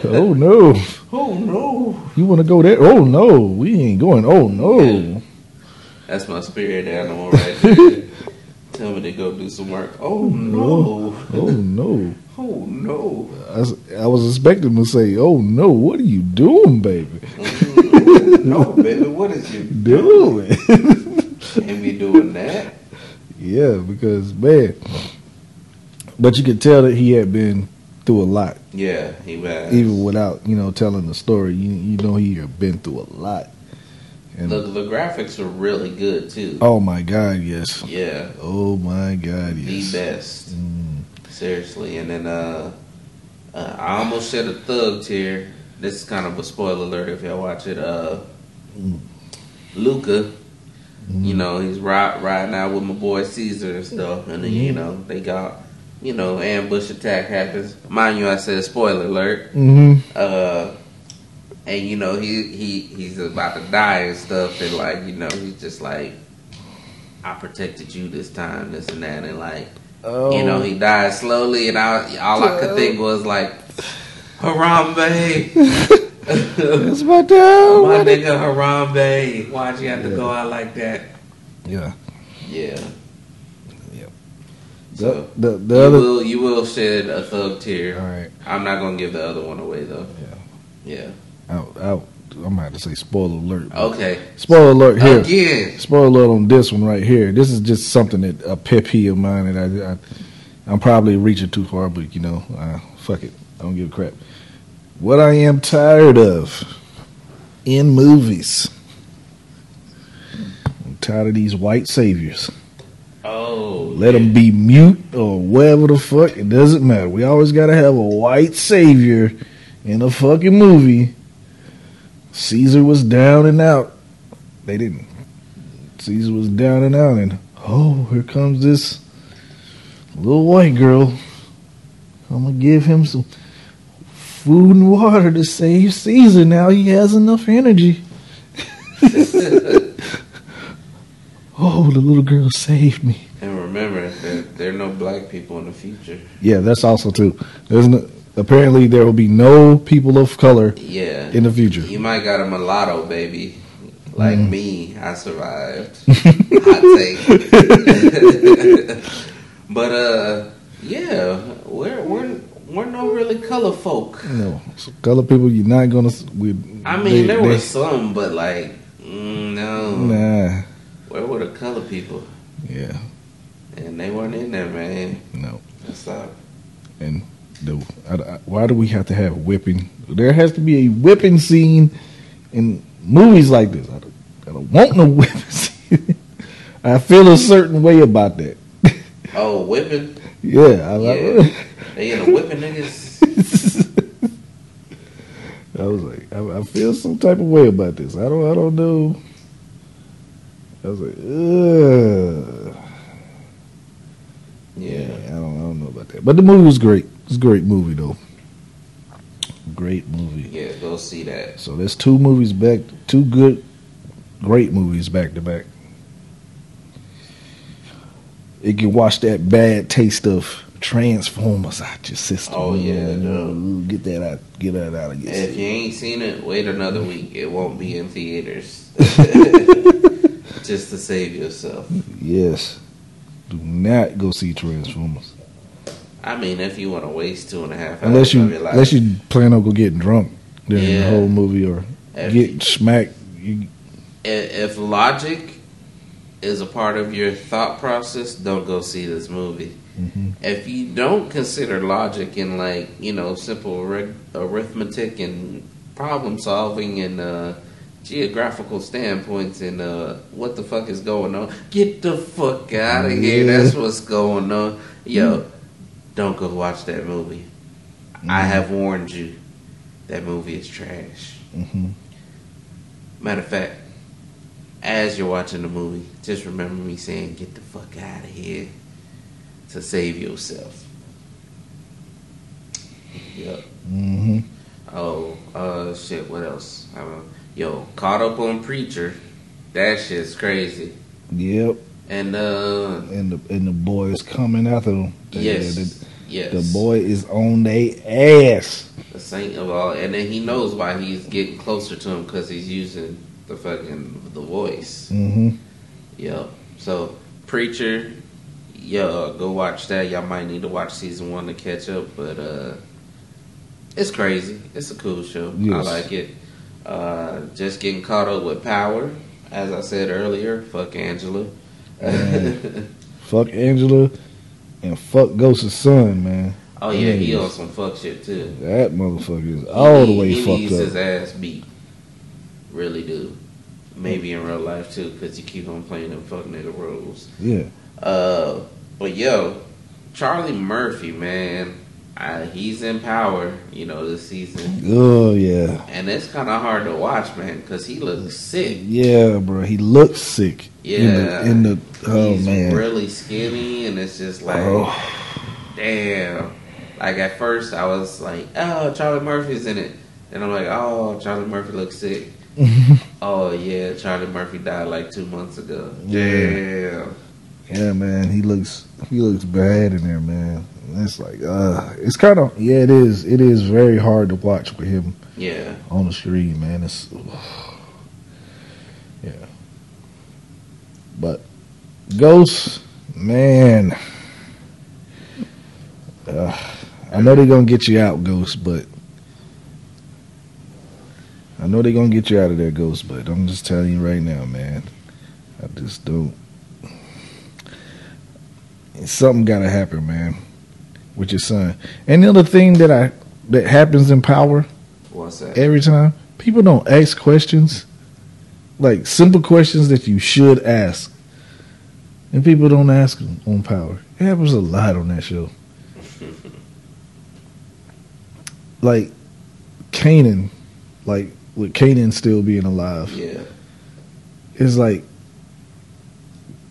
oh no. oh no. You want to go there? Oh no. We ain't going. Oh no. That's my spirit animal right there. Tell me to go do some work. Oh, oh no, Oh no. oh no. I, was- I was expecting to say, "Oh no, what are you doing, baby? Mm-hmm. no, baby, what is you Doing?" Can't be doing that. yeah, because man, but you could tell that he had been through a lot, Yeah, he was. even without you know telling the story. You you know he had been through a lot. And the, the graphics are really good too. oh my God, yes. Yeah, Oh my God, yes. the best. Mm, Seriously, and then uh, uh, I almost shed a thug tear. This is kind of a spoiler alert if y'all watch it. Uh, Mm. Luca, mm. you know, he's ri- riding out with my boy Caesar and stuff, and then you Mhm. know they got, you know, ambush attack happens. Mind you, I said spoiler alert. Mhm. Uh, and you know he he he's about to die and stuff, and like you know he's just like, I protected you this time, this and that, and like. Oh, You know, he oh. died slowly, and I, all I could think was like, Harambe, That's my dad. my nigga Harambe. Why'd you have to go out like that? Yeah. Yeah. Yep. So The the, the you other. will you will shed a thug All tear. right. I'm not gonna give the other one away though. Yeah. Yeah. Out. Out. I'm have to say spoiler alert. Okay. Spoiler alert here. Again. Spoiler alert on this one right here. This is just something that a pet peeve of mine that I, I I'm probably reaching too far, but you know, uh, fuck it. I don't give a crap. What I am tired of in movies I'm tired of these white saviors. Oh, Let them be mute or whatever the fuck. It doesn't matter. We always got to have a white savior in a fucking movie. Caesar was down and out. They didn't. Caesar was down and out, and oh, here comes this little white girl. I'm gonna give him some food and water to save Caesar. Now he has enough energy. oh, the little girl saved me. And remember, there, there are no black people in the future. Yeah, that's also too. There's no, apparently there will be no people of color Yeah. in the future. You might got a mulatto baby. Like Mm. me, I survived. Hot take. but uh yeah, we're we're we're no really color folk. No, color people, you're not gonna. We, I mean they- there they- were some, but like mm, no. Nah, Where were the color people? yeah, And they weren't in there, man. no. That's not And the, I, I- why do we have to have whipping? There has to be a whipping scene in movies like this. I don't, I don't want no whipping scene. I feel a certain way about that. Oh, whipping. Yeah, I, Yeah. They in a whipping niggas. I was like, I, I feel some type of way about this. I don't, I don't know. I was like, ugh. Yeah. I don't, I don't know about that. But the movie was great. It's a great movie though. Great movie. Yeah, go see that. So there's two movies back, two good, great movies back to back. You can watch that bad taste of Transformers out your system. Oh, yeah, Ooh, get that out, get that out of your If you ain't seen it, wait another week. It won't be in theaters. Just to save yourself. Yes, do not go see Transformers I mean, if you want to waste two and a half hours unless you of your life, unless you plan on go getting drunk during the whole movie or If get smacked. You, if logic is a part of your thought process, don't go see this movie. Mhm. If you don't consider logic and like you know simple arith- arithmetic and problem solving and uh, geographical standpoints and uh, what the fuck is going on, get the fuck out of here. That's what's going on. Yo, don't go watch that movie. I have warned you. That movie is trash. Mhm. Matter of fact, as you're watching the movie, just remember me saying, "Get the fuck out of here," to save yourself. Yep. hmm Oh, uh, shit. What else? I don't know. Yo, caught up on Preacher. That shit's crazy. Yep. And uh, and the and the boy is coming after them. The- yes, the, yes. the boy is on their ass. the saint of all, and then he knows why he's getting closer to him because he's using the fucking the voice. hmm Yep. So preacher, yo, go watch that. Y'all might need to watch season one to catch up, but uh, it's crazy. It's a cool show. I like it. Uh, just getting caught up with power. As I said earlier, fuck Angela. Fuck Angela and fuck Ghost's son, man. oh yeah, he Yes. on some fuck shit too. That motherfucker is all the way he fucked needs up. his ass beat. Really do. Maybe in real life too, because you keep on playing them fuck nigga roles. Yeah. Uh, but yo, Charlie Murphy, man, uh, he's in power, you know, this season, Oh yeah. and it's kind of hard to watch, man, because he looks sick. Yeah, bro. He looks sick. Yeah, In the, in the oh he's man. really skinny, and it's just like, Oh. damn. Like at first, I was like, oh, Charlie Murphy's in it, and I'm like, oh, Charlie Murphy looks sick. oh yeah, Charlie Murphy died like two months ago. Yeah. Damn. Yeah, man. He looks he looks bad in there, man. It's like uh it's kind of yeah, it is. It is very hard to watch with him Yeah. on the screen, man. It's yeah. But Ghost, man. Uh, I know they're gonna get you out, Ghost, but I know they're gonna get you out of there, Ghost. But I'm just telling you right now, man. I just don't. Something gotta happen, man, with your son. And the other thing that I that happens in power What's that? every time people don't ask questions like simple questions that you should ask, and people don't ask them on Power. It happens a lot on that show. like Kanan, like with Kanan still being alive, Yeah. it's like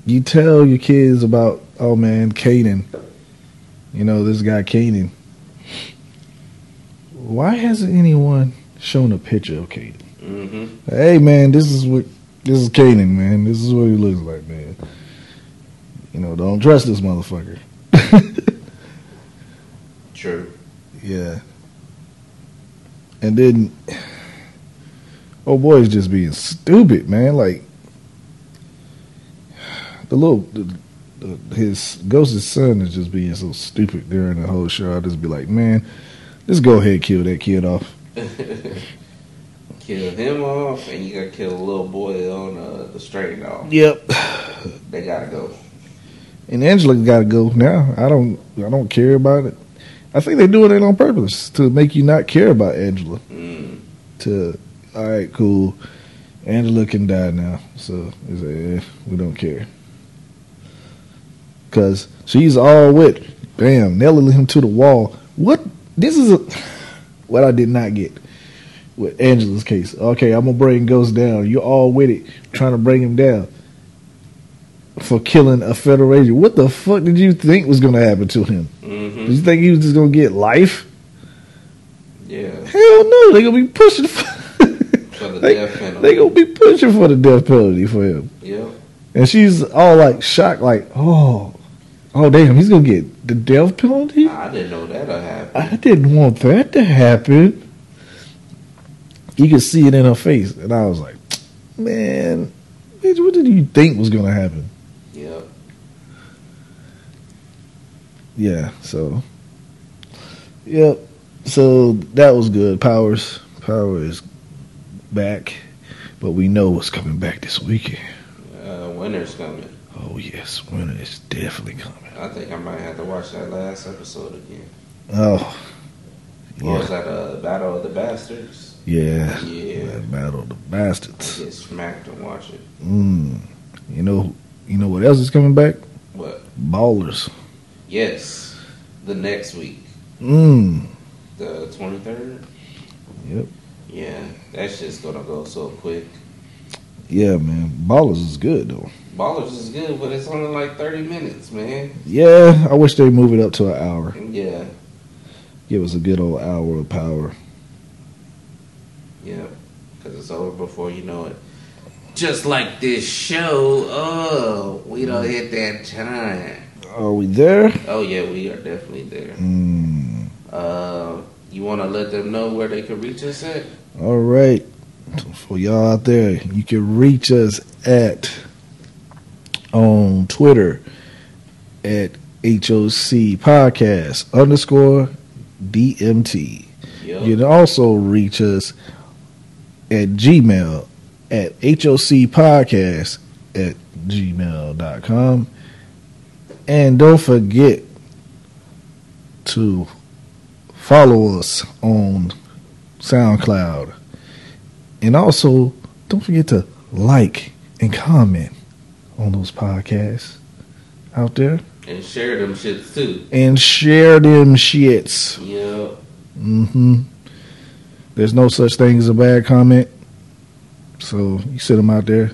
you tell your kids about, oh man, Kanan, you know this guy Kanan. Why hasn't anyone shown a picture of Kanan? hmm Hey man, this is what this is Kanan, man. This is what he looks like, man. You know, don't trust this motherfucker. True. yeah. And then oh boy is just being stupid, man. Like the little the, his ghost's son is just being so stupid during the whole show. I'll just be like, man, just go ahead kill that kid off. kill him off, and you gotta kill a little boy on uh, the stray dog. Yep. They gotta go. And Angela got to go now. I don't. I don't care about it. I think they're doing it on purpose to make you not care about Angela. Mm. To all right, cool. Angela can die now, so it's like, eh, we don't care. Cause she's all with, bam, nailing him to the wall. What? This is a, what I did not get with Angela's case. Okay, I'm gonna bring Ghost down. You're all with it, trying to bring him down for killing a federal agent. What the fuck did you think was gonna happen to him? hmm Did you think he was just gonna get life? Yeah. Hell no, they gonna be pushing. For, For the they, death penalty. they gonna be pushing for the death penalty for him. Yep. And she's all like shocked, like, oh, oh damn, he's gonna get the death penalty. I didn't know that'd happen. I didn't want that to happen. You could see it in her face, and I was like, man, bitch, what did you think was gonna happen? Yep. Yeah, so Yep. So that was good. Powers Power is back. But we know what's coming back this weekend. Uh, winter's coming. Oh yes, winter is definitely coming. I think I might have to watch that last episode again. Oh What was that? Uh, Battle of the Bastards. Yeah. Yeah. That battle of the bastards. Get smacked and watch it. Mm. You know you know what else is coming back? What? Ballers. Yes. The next week, Mm. the twenty third. Yep. Yeah, that's just gonna go so quick. Yeah, man. Ballers is good though. Ballers is good, but it's only like thirty minutes, man. Yeah, I wish they move it up to an hour. Yeah. Give us a good old hour of power. Yeah, because it's over before you know it. Just like this show, oh, we don't hit that time. Are we there? Oh yeah, we are definitely there. Mm. Uh, you want to let them know where they can reach us at? All right. For y'all out there, you can reach us at on Twitter at HOC Podcast underscore DMT. Yep. You can also reach us at Gmail at HOC Podcast at gmail.com. And don't forget to follow us on SoundCloud. And also, don't forget to like and comment on those podcasts out there. And share them shits too. And share them shits. Yep. hmm There's no such thing as a bad comment. So you sit them out there.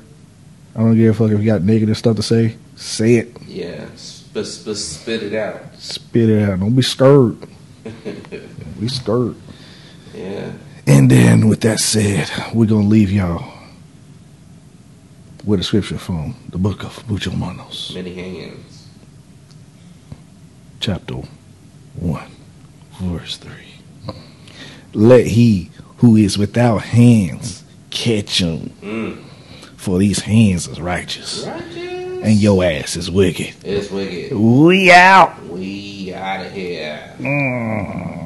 I don't give a fuck if you got negative stuff to say. Say it. Yeah. Sp- sp- spit it out. Spit it out. Don't be scared. Don't be scared. Yeah. And then, with that said, we're going to leave y'all with a scripture from the book of Mucho Manos, Many hands. chapter 1, verse 3. Let he who is without hands catch him, Mm. for these hands is righteous, Righteous. and your ass is wicked. It's wicked. We out. We out of here. Mm.